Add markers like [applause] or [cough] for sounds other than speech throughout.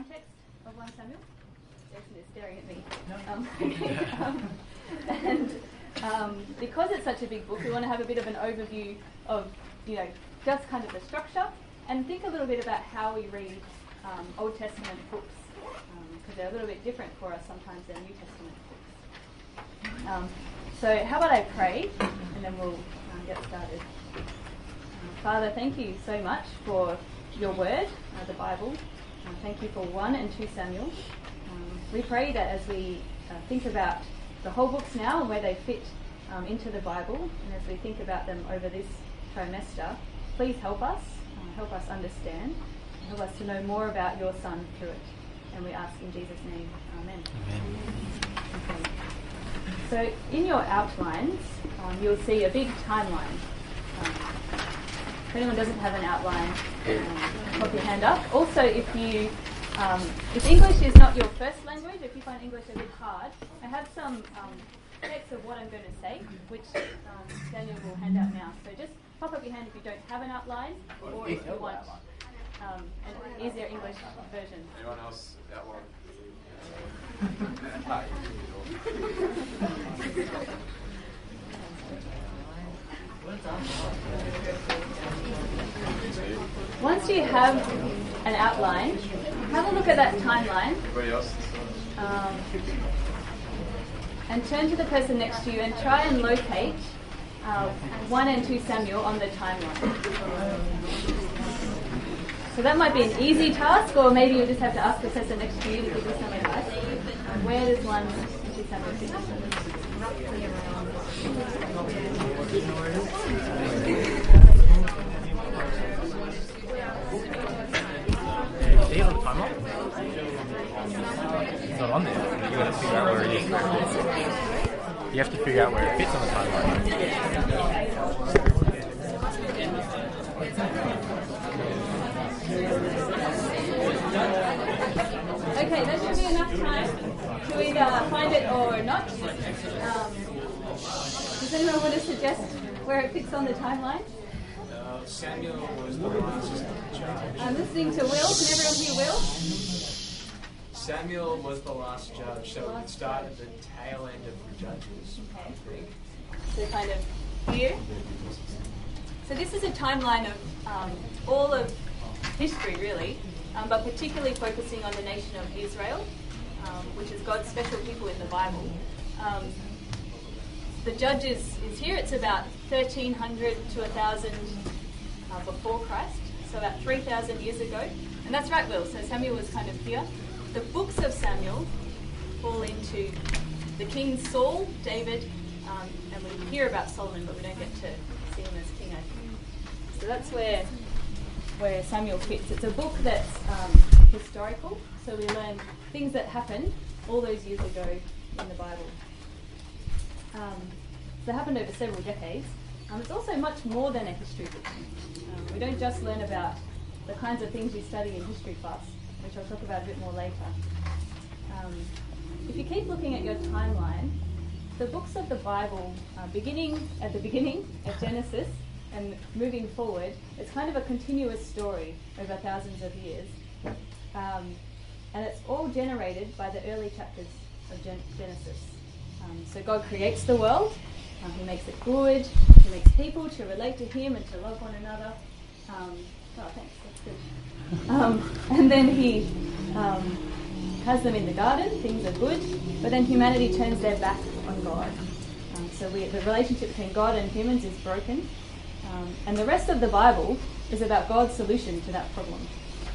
context of 1 Samuel? Jason is staring at me. Um, um, [laughs] and um, because it's such a big book, we want to have a bit of an overview of, you know, just kind of the structure and think a little bit about how we read um, Old Testament books because um, they're a little bit different for us sometimes than New Testament books. Um, so how about I pray and then we'll get started. Father, thank you so much for your word, uh, the Bible. Uh, thank you for 1 and 2 Samuel. Um, we pray that as we uh, think about the whole books now and where they fit um, into the Bible, and as we think about them over this trimester, please help us, uh, help us understand, help us to know more about your Son through it. And we ask in Jesus' name, Amen. Amen. Okay. So in your outlines, um, you'll see a big timeline. If anyone doesn't have an outline, um, pop your hand up. Also, if you um, if English is not your first language, if you find English a bit hard, I have some um, text of what I'm going to say, which um, Daniel will hand out now. So just pop up your hand if you don't have an outline, or if you want um, an easier English version. Anyone else outline? [laughs] [laughs] [laughs] Once you have an outline, have a look at that timeline. Um, and turn to the person next to you and try and locate uh, 1 and 2 Samuel on the timeline. So that might be an easy task, or maybe you just have to ask the person next to you to give you some advice. Where does 1 and 2 Samuel fit? See it on the timeline? It's not on there. You got to figure out where it is. You have to figure out where it fits on the timeline. Okay, that should be enough time to either find it or not. Um, does anyone want to suggest where it fits on the timeline? Samuel was the last judge. I'm listening to Will. Can everyone hear Will? Samuel was the last judge, so it started at the tail end of the judges. Okay. So kind of here. So this is a timeline of um, all of history, really, um, but particularly focusing on the nation of Israel, um, which is God's special people in the Bible. Um, the Judges is here. It's about 1300 to 1000 uh, before Christ, so about 3,000 years ago. And that's right, Will. So Samuel was kind of here. The books of Samuel fall into the king Saul, David, um, and we hear about Solomon, but we don't get to see him as king, I think. So that's where where Samuel fits. It's a book that's um, historical, so we learn things that happened all those years ago in the Bible. Um, so it happened over several decades. Um, it's also much more than a history book. Um, we don't just learn about the kinds of things you study in history class, which I'll talk about a bit more later. Um, if you keep looking at your timeline, the books of the Bible, uh, beginning at the beginning at Genesis and moving forward, it's kind of a continuous story over thousands of years. Um, and it's all generated by the early chapters of Gen- Genesis. Um, so God creates the world, um, He makes it good, He makes people to relate to Him and to love one another. Um, oh, thanks, that's good. Um, and then He um, has them in the garden, things are good, but then humanity turns their back on God. Um, so we, the relationship between God and humans is broken. and the rest of the Bible is about God's solution to that problem.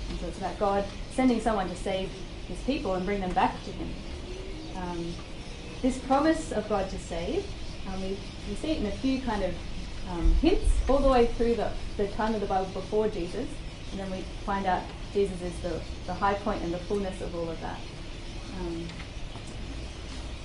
And so it's about God sending someone to save his people and bring them back to him. Um, this promise of God to save, um, we, we see it in a few kind of um, hints all the way through the, the time of the Bible before Jesus, and then we find out Jesus is the, the high point and the fullness of all of that. Um,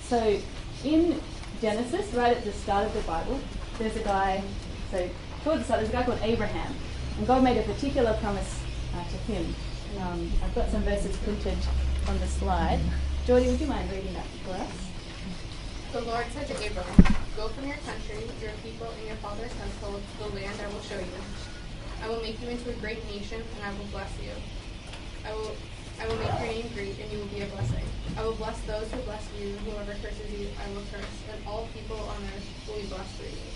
so in Genesis, right at the start of the Bible, there's a guy, so towards the start, there's a guy called Abraham, and God made a particular promise uh, to him. Um, I've got some verses printed on the slide. Jordy, would you mind reading that for us? The Lord said to Abraham, Go from your country, your people, and your father's household to the land I will show you. I will make you into a great nation, and I will bless you. I will, I will make your name great, and you will be a blessing. I will bless those who bless you, and whoever curses you, I will curse, and all people on earth will be blessed through you.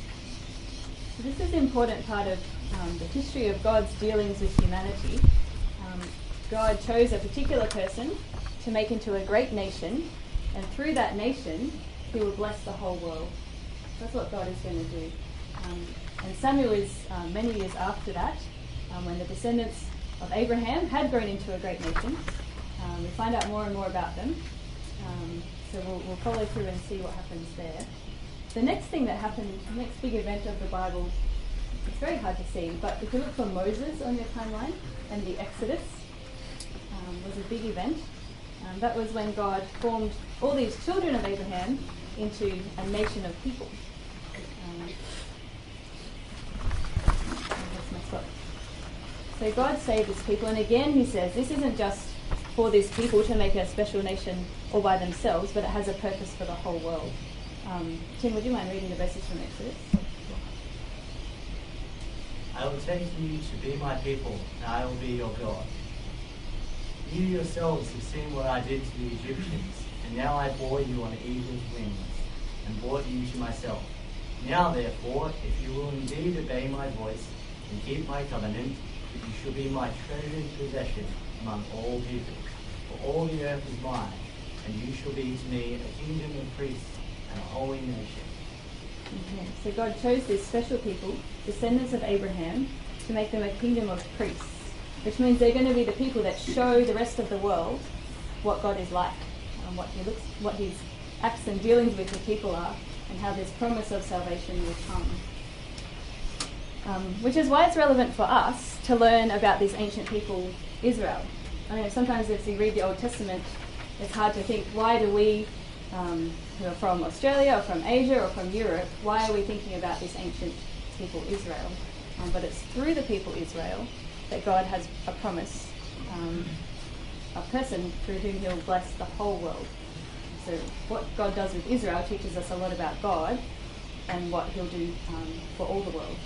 So this is an important part of um, the history of God's dealings with humanity. Um, God chose a particular person to make into a great nation, and through that nation, He will bless the whole world. That's what God is going to do. Um, and Samuel is uh, many years after that, um, when the descendants of Abraham had grown into a great nation. Um, we find out more and more about them. Um, so we'll, we'll follow through and see what happens there. The next thing that happened, the next big event of the Bible, it's very hard to see, but if you look for Moses on your timeline and the Exodus um, was a big event. Um, that was when God formed all these children of Abraham into a nation of people. Um, that's messed up. So God saved his people, and again he says this isn't just for these people to make a special nation all by themselves, but it has a purpose for the whole world. Um, Tim, would you mind reading the verses from Exodus? I will take you to be my people, and I will be your God. You yourselves have seen what I did to the Egyptians, and now I bore you on eagle's wings, and brought you to myself. Now, therefore, if you will indeed obey my voice and keep my covenant, you shall be my treasured possession among all people. For all the earth is mine, and you shall be to me a kingdom of priests and a holy nation. Okay, so God chose these special people, descendants of Abraham, to make them a kingdom of priests, which means they're going to be the people that show the rest of the world what God is like, and what He looks, what His acts and dealings with the people are, and how this promise of salvation will come. Um, which is why it's relevant for us to learn about this ancient people, Israel. I mean, sometimes if you read the Old Testament, it's hard to think why do we um, who are from Australia or from Asia or from Europe, why are we thinking about this ancient people Israel? Um, but it's through the people Israel that God has a promise, um, a person through whom He'll bless the whole world. So what God does with Israel teaches us a lot about God and what He'll do um, for all the world.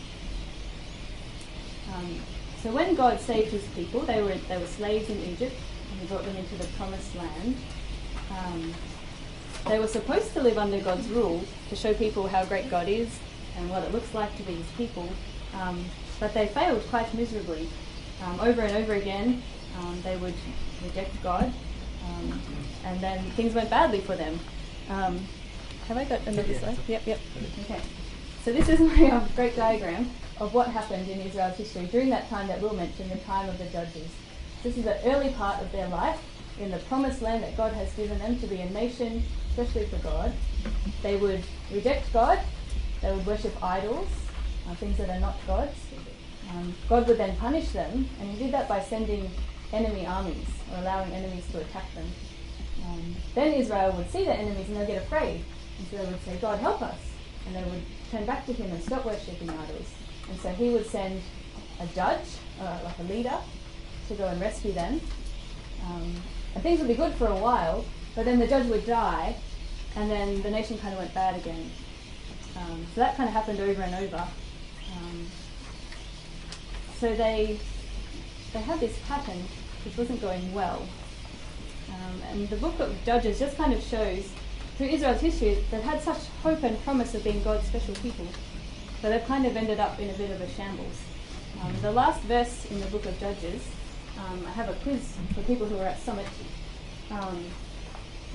Um, so when God saved His people, they were they were slaves in Egypt, and He brought them into the promised land. Um, they were supposed to live under God's rule to show people how great God is and what it looks like to be His people, um, but they failed quite miserably. Um, over and over again, um, they would reject God, um, and then things went badly for them. Um, have I got another slide? Yep, yep. Okay. So this is [laughs] my uh, great diagram of what happened in Israel's history during that time that Will mentioned, the time of the judges. This is the early part of their life in the promised land that God has given them to be a nation especially for God. They would reject God, they would worship idols, uh, things that are not God's. Um, God would then punish them, and He did that by sending enemy armies or allowing enemies to attack them. Um, then Israel would see their enemies and they'd get afraid, and so they would say, God, help us. And they would turn back to Him and stop worshipping idols. And so He would send a judge, uh, like a leader, to go and rescue them. Um, and things would be good for a while, but then the judge would die, and then the nation kind of went bad again. Um, so that kind of happened over and over. Um, so they they had this pattern which wasn't going well. Um, and the book of Judges just kind of shows through Israel's history they've had such hope and promise of being God's special people, but they've kind of ended up in a bit of a shambles. Um, the last verse in the book of Judges, um, I have a quiz for people who are at Summit. Um,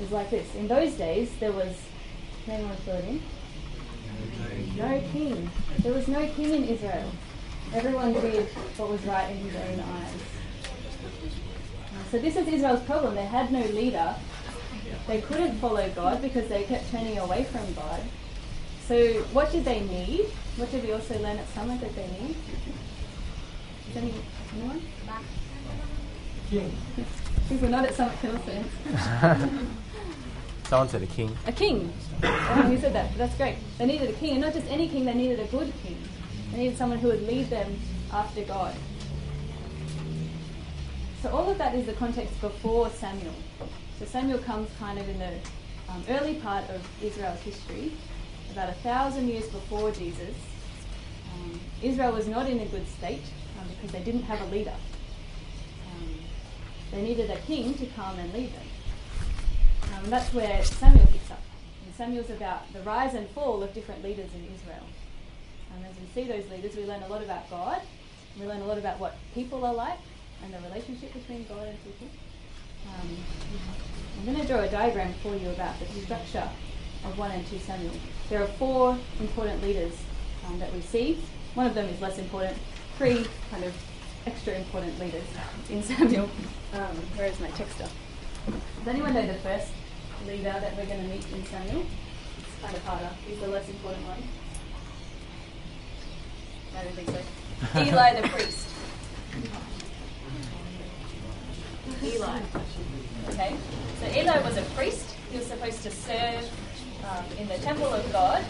is like this. In those days, there was, can anyone fill it in? No king. There was no king in Israel. Everyone did what was right in his own eyes. So this is Israel's problem. They had no leader. They couldn't follow God because they kept turning away from God. So what did they need? What did we also learn at Summit that they need? Any, anyone? King. People not at Summit can also. [laughs] Someone said a king. A king. Oh, who said that? That's great. They needed a king, and not just any king, they needed a good king. They needed someone who would lead them after God. So all of that is the context before Samuel. So Samuel comes kind of in the um, early part of Israel's history, about a thousand years before Jesus. Um, Israel was not in a good state um, because they didn't have a leader. Um, they needed a king to come and lead them. Um, that's where Samuel picks up. And Samuel's about the rise and fall of different leaders in Israel. And as we see those leaders, we learn a lot about God. We learn a lot about what people are like and the relationship between God and people. Um, I'm going to draw a diagram for you about the structure of 1 and 2 Samuel. There are four important leaders um, that we see. One of them is less important. Three kind of extra important leaders in Samuel. Um, where is my texta? Does anyone know the first leader that we're going to meet in Samuel? It's kind of harder. He's the less important one. I don't think so. [laughs] Eli the priest. Eli. Okay, so Eli was a priest. He was supposed to serve um, in the temple of God,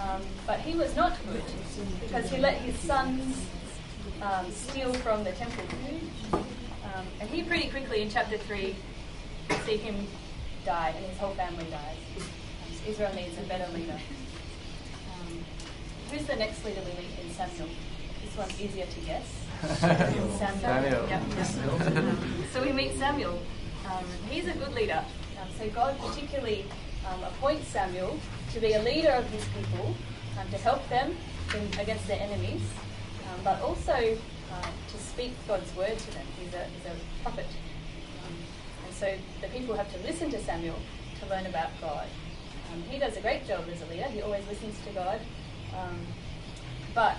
um, but he was not good because he let his sons um, steal from the temple. Um, and he pretty quickly in chapter 3 see him die and his whole family dies. So Israel needs a better leader. Um, who's the next leader we meet in Samuel? This one's easier to guess. Samuel. Samuel. Yep, yep. [laughs] so we meet Samuel. Um, he's a good leader. Um, so God particularly um, appoints Samuel to be a leader of his people, um, to help them in, against their enemies, um, but also uh, to speak God's word to them. He's a, he's a prophet. Um, and so the people have to listen to Samuel to learn about God. Um, he does a great job as a leader. He always listens to God. Um, but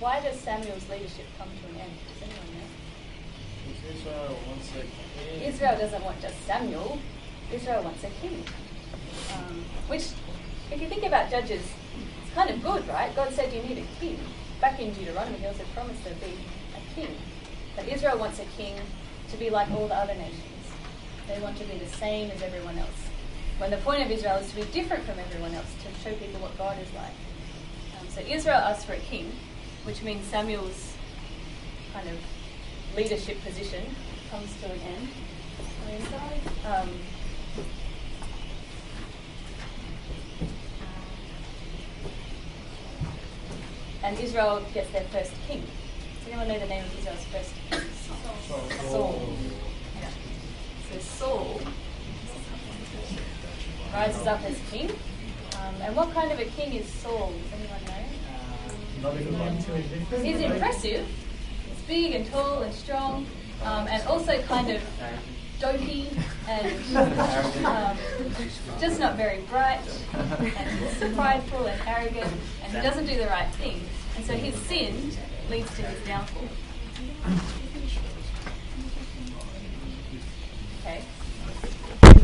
why does Samuel's leadership come to an end? Does anyone know? Israel wants a king. Israel doesn't want just Samuel. Israel wants a king. Um, which, if you think about Judges, it's kind of good, right? God said you need a king. Back in Deuteronomy, He also promised there'd be a king. But Israel wants a king to be like all the other nations. They want to be the same as everyone else. When the point of Israel is to be different from everyone else, to show people what God is like. Um, so Israel asks for a king, which means Samuel's kind of leadership position comes to an end. Um, and Israel gets their first king. Does anyone know the name of Israel's first king? Saul. Yeah. So Saul rises up as king. Um, and what kind of a king is Saul? Does anyone know? Not a good one. He's impressive. He's big and tall and strong, um, and also kind of dopey and um, just not very bright, and prideful and arrogant, and he doesn't do the right thing. And so his sin leads to his downfall. Okay.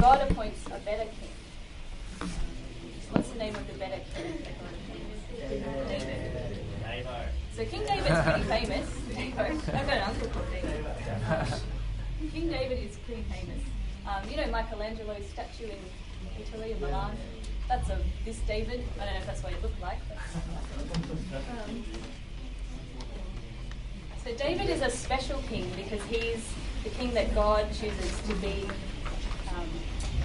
God appoints a better king. What's the name of the better king? David. So King David's pretty famous. I've got an uncle called David. King David is pretty famous. Um, you know Michelangelo's statue in Italy, in Milan? That's a this David. I don't know if that's what he looked like. Um, so David is a special king because he's the king that God chooses to be um,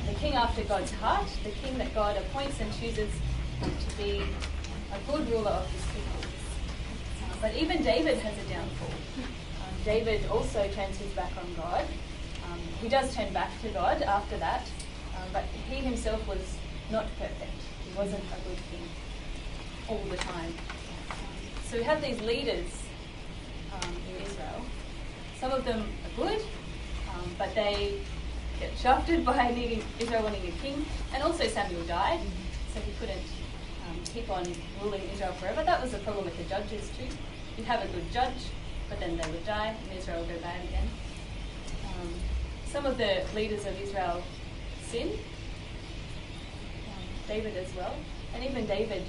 the king after God's heart, the king that God appoints and chooses to be a good ruler of his people. But even David has a downfall. Um, David also turns his back on God. Um, he does turn back to God after that, um, but he himself was not perfect. He wasn't a good king all the time. So we have these leaders um, in Israel. Some of them are good, um, but they get shafted [laughs] by needing Israel wanting a king, and also Samuel died, so he couldn't um, keep on ruling Israel forever. That was the problem with the judges too. You'd have a good judge, but then they would die, and Israel would go bad again. Um, some of the leaders of Israel sin, um, David as well, and even David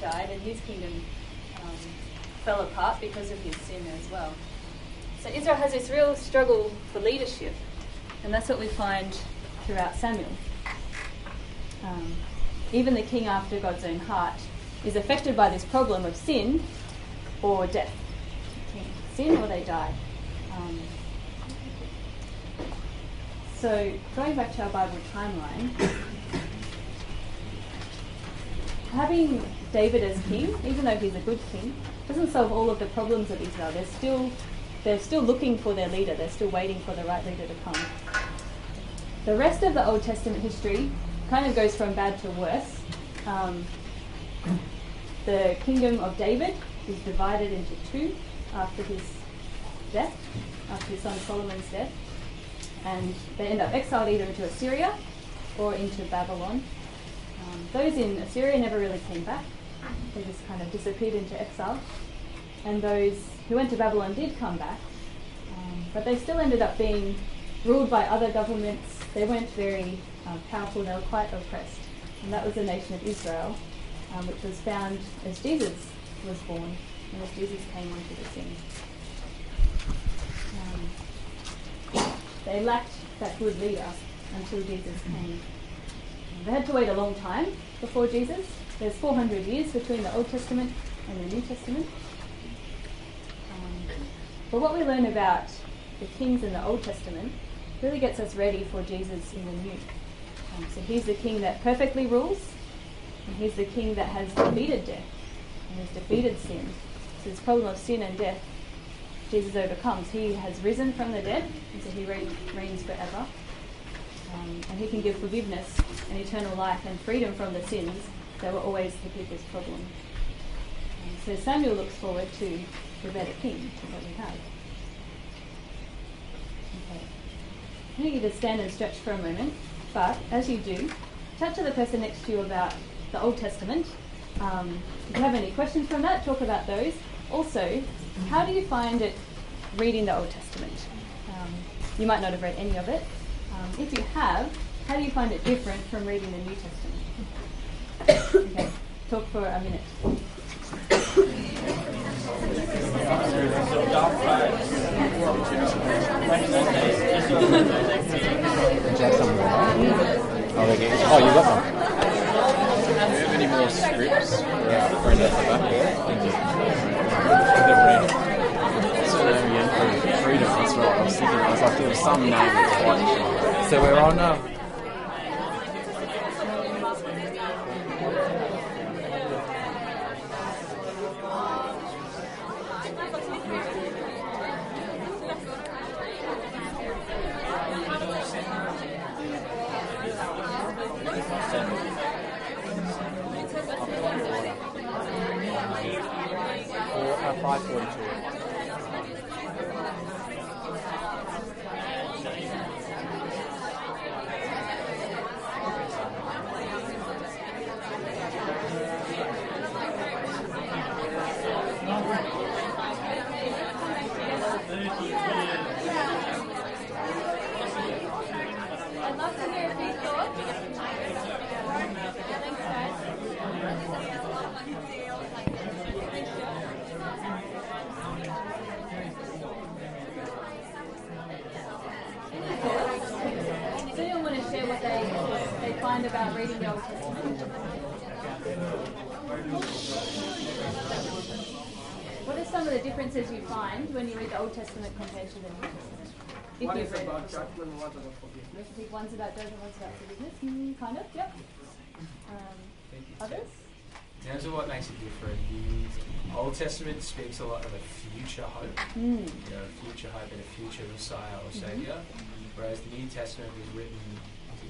died, and his kingdom um, fell apart because of his sin as well. So Israel has this real struggle for leadership, and that's what we find throughout Samuel. Um, even the king after God's own heart is affected by this problem of sin or death. Sin or they die. Um, so going back to our Bible timeline, having David as king, even though he's a good king, doesn't solve all of the problems of Israel. They're still they're still looking for their leader. They're still waiting for the right leader to come. the rest of the Old Testament history kind of goes from bad to worse. Um, the kingdom of David is divided into two after his death, after his son Solomon's death, and they end up exiled either into Assyria or into Babylon. Um, those in Assyria never really came back; they just kind of disappeared into exile. And those who went to Babylon did come back, um, but they still ended up being ruled by other governments. They weren't very um, powerful; they were quite oppressed, and that was the nation of Israel, um, which was found as Jesus was born and as Jesus came onto the scene. Um, they lacked that good leader until Jesus came. They had to wait a long time before Jesus. There's 400 years between the Old Testament and the New Testament. Um, but what we learn about the kings in the Old Testament really gets us ready for Jesus in the New. Um, so he's the king that perfectly rules, and he's the king that has defeated death and has defeated sin. So this problem of sin and death, Jesus overcomes. He has risen from the dead, and so he reigns, reigns forever. Um, and he can give forgiveness and eternal life and freedom from the sins that were always the people's problem. Um, so Samuel looks forward to the better king that we have. Okay. You to stand and stretch for a moment, but as you do, chat to the person next to you about the Old Testament. Um, if you have any questions from that, talk about those. Also, how do you find it reading the Old Testament? Um, you might not have read any of it. Um, if you have, how do you find it different from reading the New Testament? okay, talk for a minute. Oh, Oh, you got one. Do you have any more scripts? Yeah. Right at the back. Thank you. Freedom, that's right. I was thinking, I was like, there was some name. So we're on now. 542. If One is about before. judgment, one is about forgiveness. I think one's about judgment, one's about forgiveness. Mm, kind of, yep. Um, others? In terms of what makes it different, the Old Testament speaks a lot of a future hope, Mm. you know, a future hope and a future Messiah or Savior, whereas the New Testament is written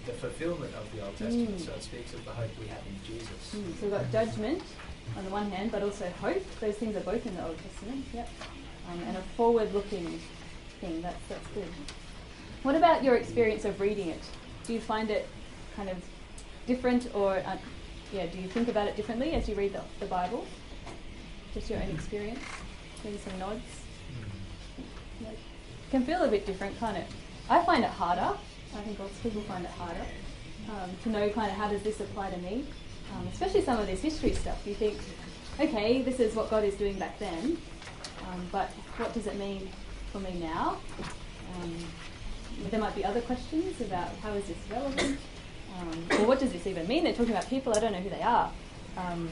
the fulfillment of the Old Testament, Mm. so it speaks of the hope we have in Jesus. Mm. So we've got judgment on the one hand, but also hope. Those things are both in the Old Testament, yep. Um, and a forward-looking thing. That's that's good. What about your experience of reading it? Do you find it kind of different, or uh, yeah, do you think about it differently as you read the, the Bible? Just your own experience, maybe some nods. Like, it can feel a bit different, can't it? I find it harder. I think lots of people find it harder um, to know kind of how does this apply to me, um, especially some of this history stuff. You think, okay, this is what God is doing back then, um, but what does it mean for me now? Um, there might be other questions about how is this relevant, um, or what does this even mean? They're talking about people I don't know who they are. Um,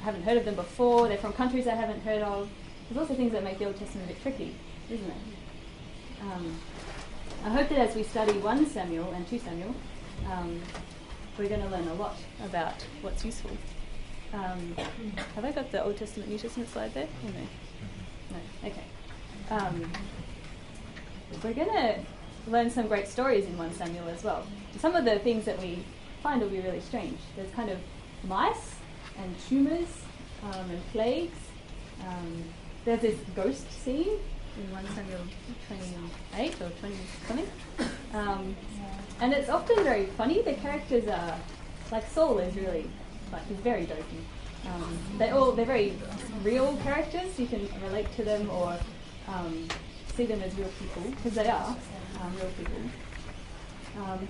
I haven't heard of them before. They're from countries I haven't heard of. There's also things that make the Old Testament a bit tricky, isn't it? Um, I hope that as we study 1 Samuel and 2 Samuel, um, we're going to learn a lot about what's useful. Um, have I got the Old Testament, New Testament slide there? No. No, okay. Um, we're going to learn some great stories in 1 Samuel as well. Some of the things that we find will be really strange. There's kind of mice and tumours um, and plagues. Um, there's this ghost scene in 1 Samuel 28 or 20 something. Um, and it's often very funny. The characters are, like Saul is really, like he's very dopey. Um, they all, they're very real characters. You can relate to them or um, see them as real people, because they are um, real people. Um,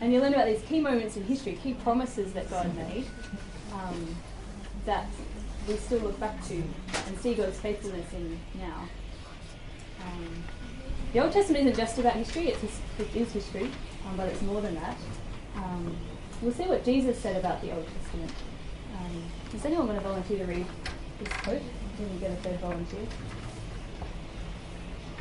and you learn about these key moments in history, key promises that God made, um, that we still look back to and see God's faithfulness in now. Um, the Old Testament isn't just about history, it's it is history, um, but it's more than that. We'll see what Jesus said about the Old Testament. Does anyone want to volunteer to read this quote? Can we get a third volunteer?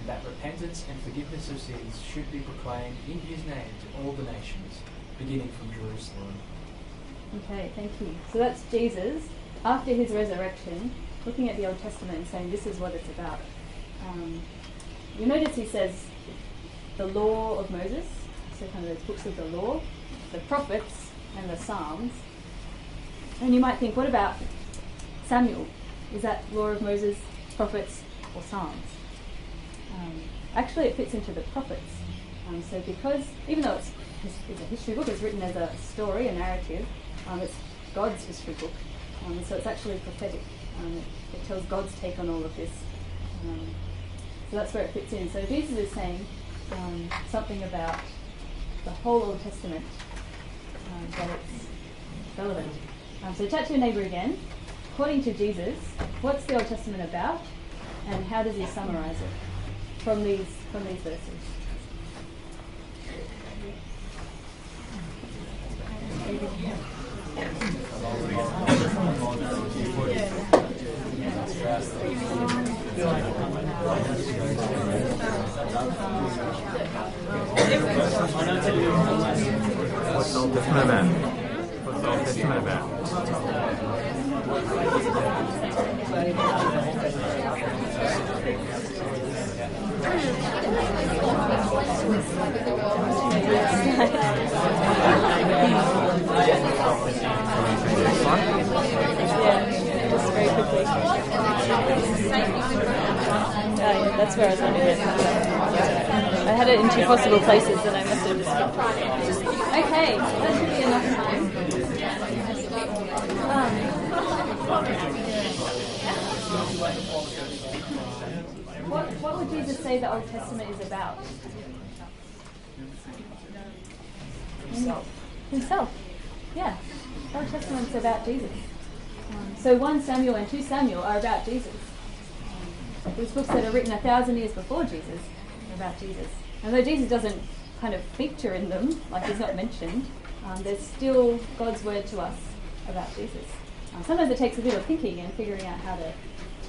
and that repentance and forgiveness of sins should be proclaimed in his name to all the nations, beginning from Jerusalem. Okay, thank you. So that's Jesus after his resurrection, looking at the Old Testament and saying this is what it's about. Um, you notice he says the law of Moses, so kind of those books of the law, the prophets, and the Psalms. And you might think, what about Samuel? Is that law of Moses, prophets, or Psalms? Um, actually, it fits into the prophets. Um, so because, even though it's, it's a history book, it's written as a story, a narrative, um, it's God's history book. Um, so it's actually prophetic. Um, it, it, tells God's take on all of this. Um, so that's where it fits in. So Jesus is saying um, something about the whole Old Testament, that it's relevant. so chat to your neighbour again. According to Jesus, what's the Old Testament about, and how does he summarise it from these from these verses? What's Old Testament about? What's the Old Testament about? Yeah, just very quickly. Oh, yeah, that's where I was wondering. I had it in two possible places and I must have just skipped. Okay, that should be enough time. Um, what, what would Jesus say the Old Testament is about? Himself. Himself. Yeah. The Old Testament's about Jesus. So 1 Samuel and 2 Samuel are about Jesus. These books that are written a thousand years before Jesus about Jesus. And though Jesus doesn't kind of feature in them, like he's not mentioned, um, there's still God's word to us about Jesus. Um, sometimes it takes a bit of thinking and figuring out how to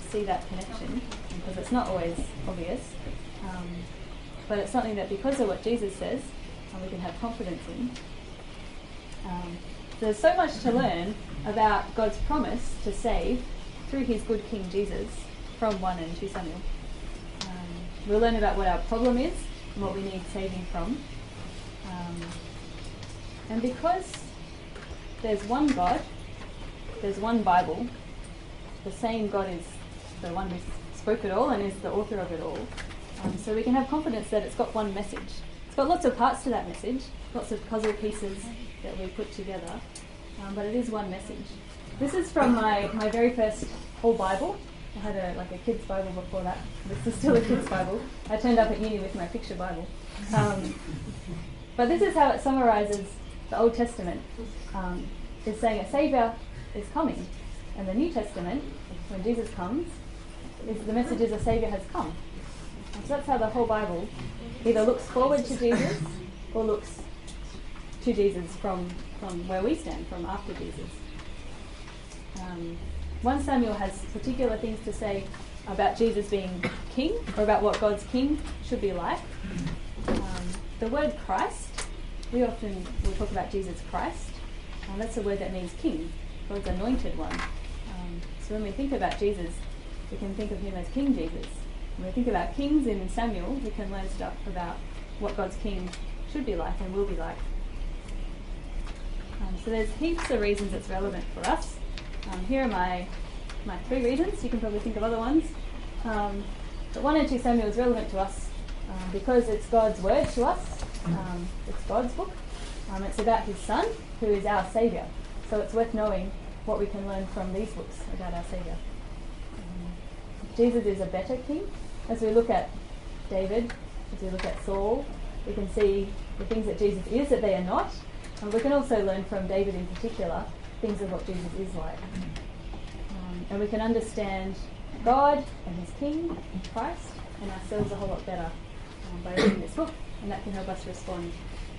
see that connection, because it's not always obvious. Um, but it's something that because of what Jesus says, we can have confidence in. Um, there's so much to learn about God's promise to save through his good King Jesus from 1 and 2 Samuel. Um, we'll learn about what our problem is and what we need saving from. Um, and because there's one God, there's one Bible, the same God is the one who spoke it all and is the author of it all. Um, so we can have confidence that it's got one message. It's got lots of parts to that message, lots of puzzle pieces that we put together, um, but it is one message. This is from my, my very first whole Bible. I had a like a kid's Bible before that. This is still a kid's Bible. I turned up at uni with my picture Bible. Um, but this is how it summarizes the Old Testament. Um, it's saying a Savior is coming. And the New Testament, when Jesus comes, is the message is a Savior has come. And so that's how the whole Bible either looks forward to Jesus or looks to Jesus from from where we stand, from after Jesus. Um, 1 Samuel has particular things to say about Jesus being king, or about what God's king should be like. Um, the word Christ, we often will talk about Jesus Christ. Um, that's a word that means king, God's anointed one. Um, so when we think about Jesus, we can think of him as King Jesus. When we think about kings in Samuel, we can learn stuff about what God's king should be like and will be like. Um, so there's heaps of reasons it's relevant for us. Um, here are my my three reasons. You can probably think of other ones. Um, but 1 and 2 Samuel is relevant to us um, because it's God's word to us. Um, it's God's book. Um, it's about his son, who is our saviour. So it's worth knowing what we can learn from these books about our saviour. Um, Jesus is a better king. As we look at David, as we look at Saul, we can see the things that Jesus is that they are not. And we can also learn from David in particular things of what Jesus is like. Um, and we can understand God and His King, Christ, and ourselves a whole lot better um, by reading this book, and that can help us respond.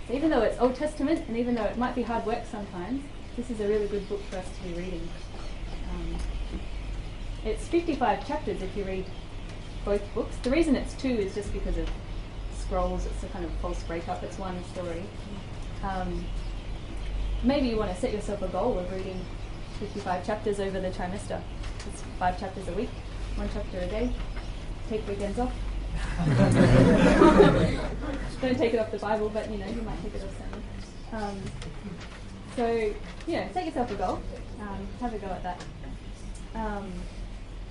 So even though it's Old Testament, and even though it might be hard work sometimes, this is a really good book for us to be reading. Um, it's 55 chapters if you read both books. The reason it's two is just because of scrolls. It's a kind of false breakup. It's one story. Um, maybe you want to set yourself a goal of reading 55 chapters over the trimester. It's five chapters a week, one chapter a day. Take weekends off. [laughs] Don't take it off the Bible, but you know, you might take it off something. Um, so, you know, set yourself a goal. Um, have a go at that. Um,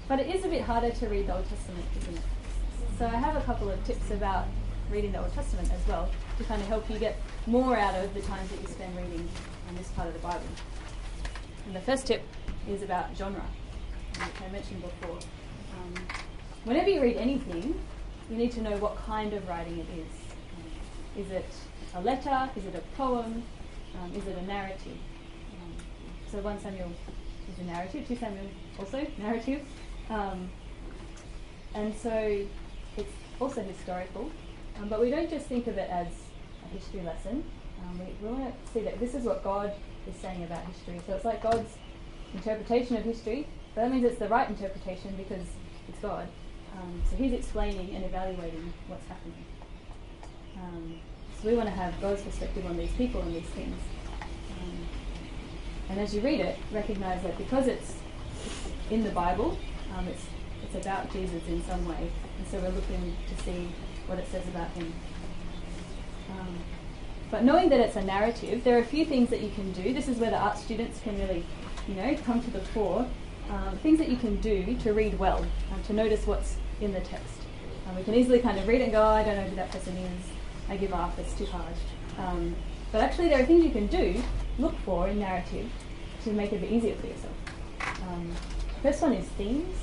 but it is a bit harder to read the Old Testament, isn't it? So I have a couple of tips about reading the Old Testament as well to kind of help you get more out of the times that you spend reading on this part of the Bible. And the first tip is about genre, which I mentioned before. Um, whenever you read anything, you need to know what kind of writing it is. Is it a letter? Is it a poem? Um, is it a narrative? Um, so 1 Samuel is a narrative, 2 Samuel also [laughs] narrative. Um, and so it's also historical, um, but we don't just think of it as a history lesson. Um, we, we want to see that this is what God is saying about history. So it's like God's interpretation of history, but that means it's the right interpretation because it's God. Um, so He's explaining and evaluating what's happening. Um, so we want to have God's perspective on these people and these things. Um, and as you read it, recognize that because it's in the Bible, um, it's it's about Jesus in some way, and so we're looking to see what it says about him. Um, but knowing that it's a narrative, there are a few things that you can do. This is where the art students can really, you know, come to the fore. Um, things that you can do to read well, um, to notice what's in the text. Um, we can easily kind of read and go, oh, I don't know who that person is. I give up. It's too hard. Um, but actually, there are things you can do, look for in narrative, to make it a bit easier for yourself. Um, first one is themes.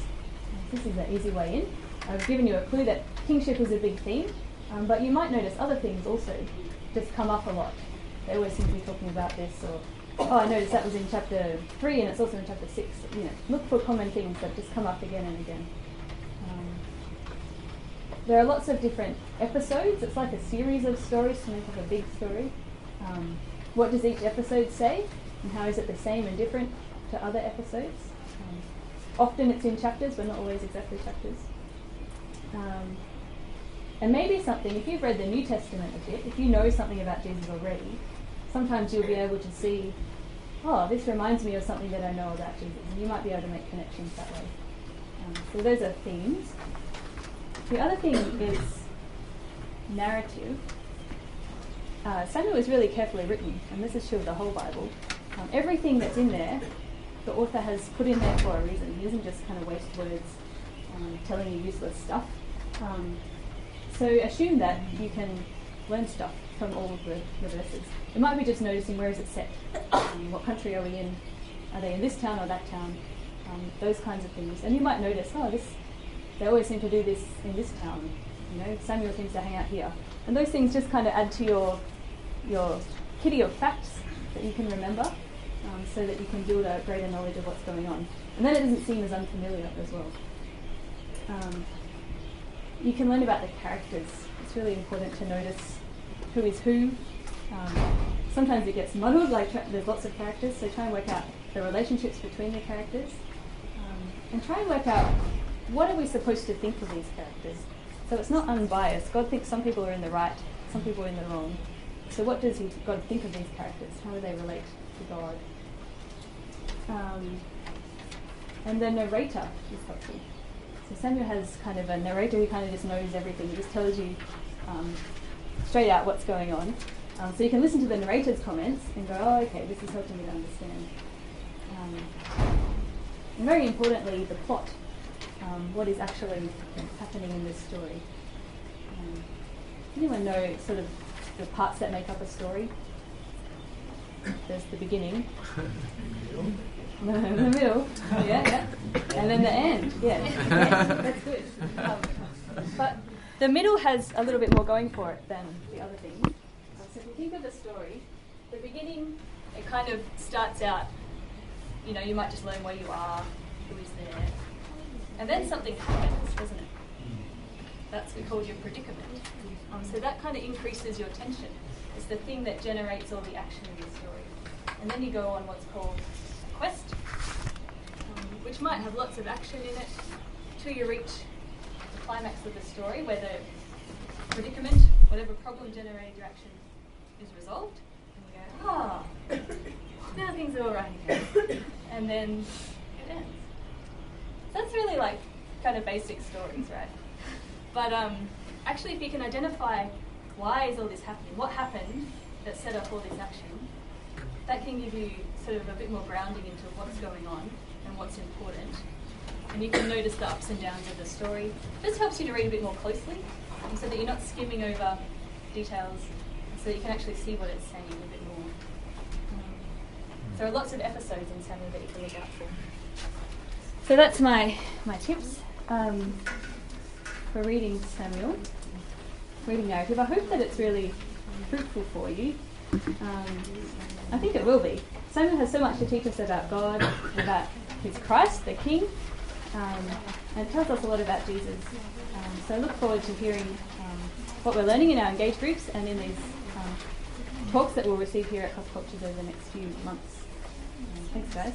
This is an easy way in. I've given you a clue that kingship is a big theme, um, but you might notice other things also just come up a lot. They always seem to be talking about this, or oh, I noticed that was in chapter three, and it's also in chapter six. You know, look for common things that just come up again and again. Um, there are lots of different episodes. It's like a series of stories to make up a big story. Um, what does each episode say, and how is it the same and different to other episodes? Um, often it's in chapters, but not always exactly chapters. Um, and maybe something, if you've read the New Testament a bit, if you know something about Jesus already, sometimes you'll be able to see, oh, this reminds me of something that I know about Jesus. And you might be able to make connections that way. Um, so those are themes. The other thing is narrative. Uh, Samuel is really carefully written, and this is true of the whole Bible. Um, everything that's in there, the author has put in there for a reason. He isn't just kind of waste words um, telling you useless stuff. Um, so assume that you can learn stuff from all of the, the verses. It might be just noticing where is it set, [coughs] what country are we in, are they in this town or that town, um, those kinds of things. And you might notice, oh, this they always seem to do this in this town. You know, Samuel seems to hang out here, and those things just kind of add to your your kitty of facts that you can remember, um, so that you can build a greater knowledge of what's going on. And then it doesn't seem as unfamiliar as well. Um, you can learn about the characters. It's really important to notice who is who. Um, sometimes it gets muddled, like there's lots of characters, so try and work out the relationships between the characters. Um, and try and work out what are we supposed to think of these characters. So it's not unbiased. God thinks some people are in the right, some people are in the wrong. So what does he, God think of these characters? How do they relate to God? Um, and the narrator is helpful. So Samuel has kind of a narrator who kind of just knows everything. He just tells you um, straight out what's going on. Um, so you can listen to the narrator's comments and go, oh, okay, this is helping me to understand. Um, and very importantly, the plot. Um, what is actually happening in this story? Um, anyone know sort of the parts that make up a story? There's the beginning. [laughs] No, the middle. Yeah, yeah. And then the end. Yeah. [laughs] that's good. Um, but the middle has a little bit more going for it than the other things. Um, so if you think of the story, the beginning, it kind of starts out, you know, you might just learn where you are, who is there. And then something happens, doesn't it? That's we call your predicament. Um, so that kind of increases your tension. It's the thing that generates all the action in the story. And then you go on what's called which might have lots of action in it, till you reach the climax of the story where the predicament, whatever problem generated your action, is resolved. And you go, ah, now things are all right again. [coughs] And then it ends. So That's really like kind of basic stories, right? But um, actually, if you can identify why is all this happening, what happened that set off all this action, that can give you sort of a bit more grounding into what's going on and what's important. And you can notice the ups and downs of the story. This helps you to read a bit more closely um, so that you're not skimming over details, so that you can actually see what it's saying a bit more. Um, there are lots of episodes in Samuel that you can look out for. So that's my, my tips um, for reading Samuel, reading narrative. I hope that it's really fruitful for you. Um, I think it will be. Samuel has so much to teach us about God, about his Christ, the King, um, and it tells us a lot about Jesus. Um, so look forward to hearing um, what we're learning in our engaged groups and in these um, talks that we'll receive here at Cross Cultures over the next few months. Thanks, guys.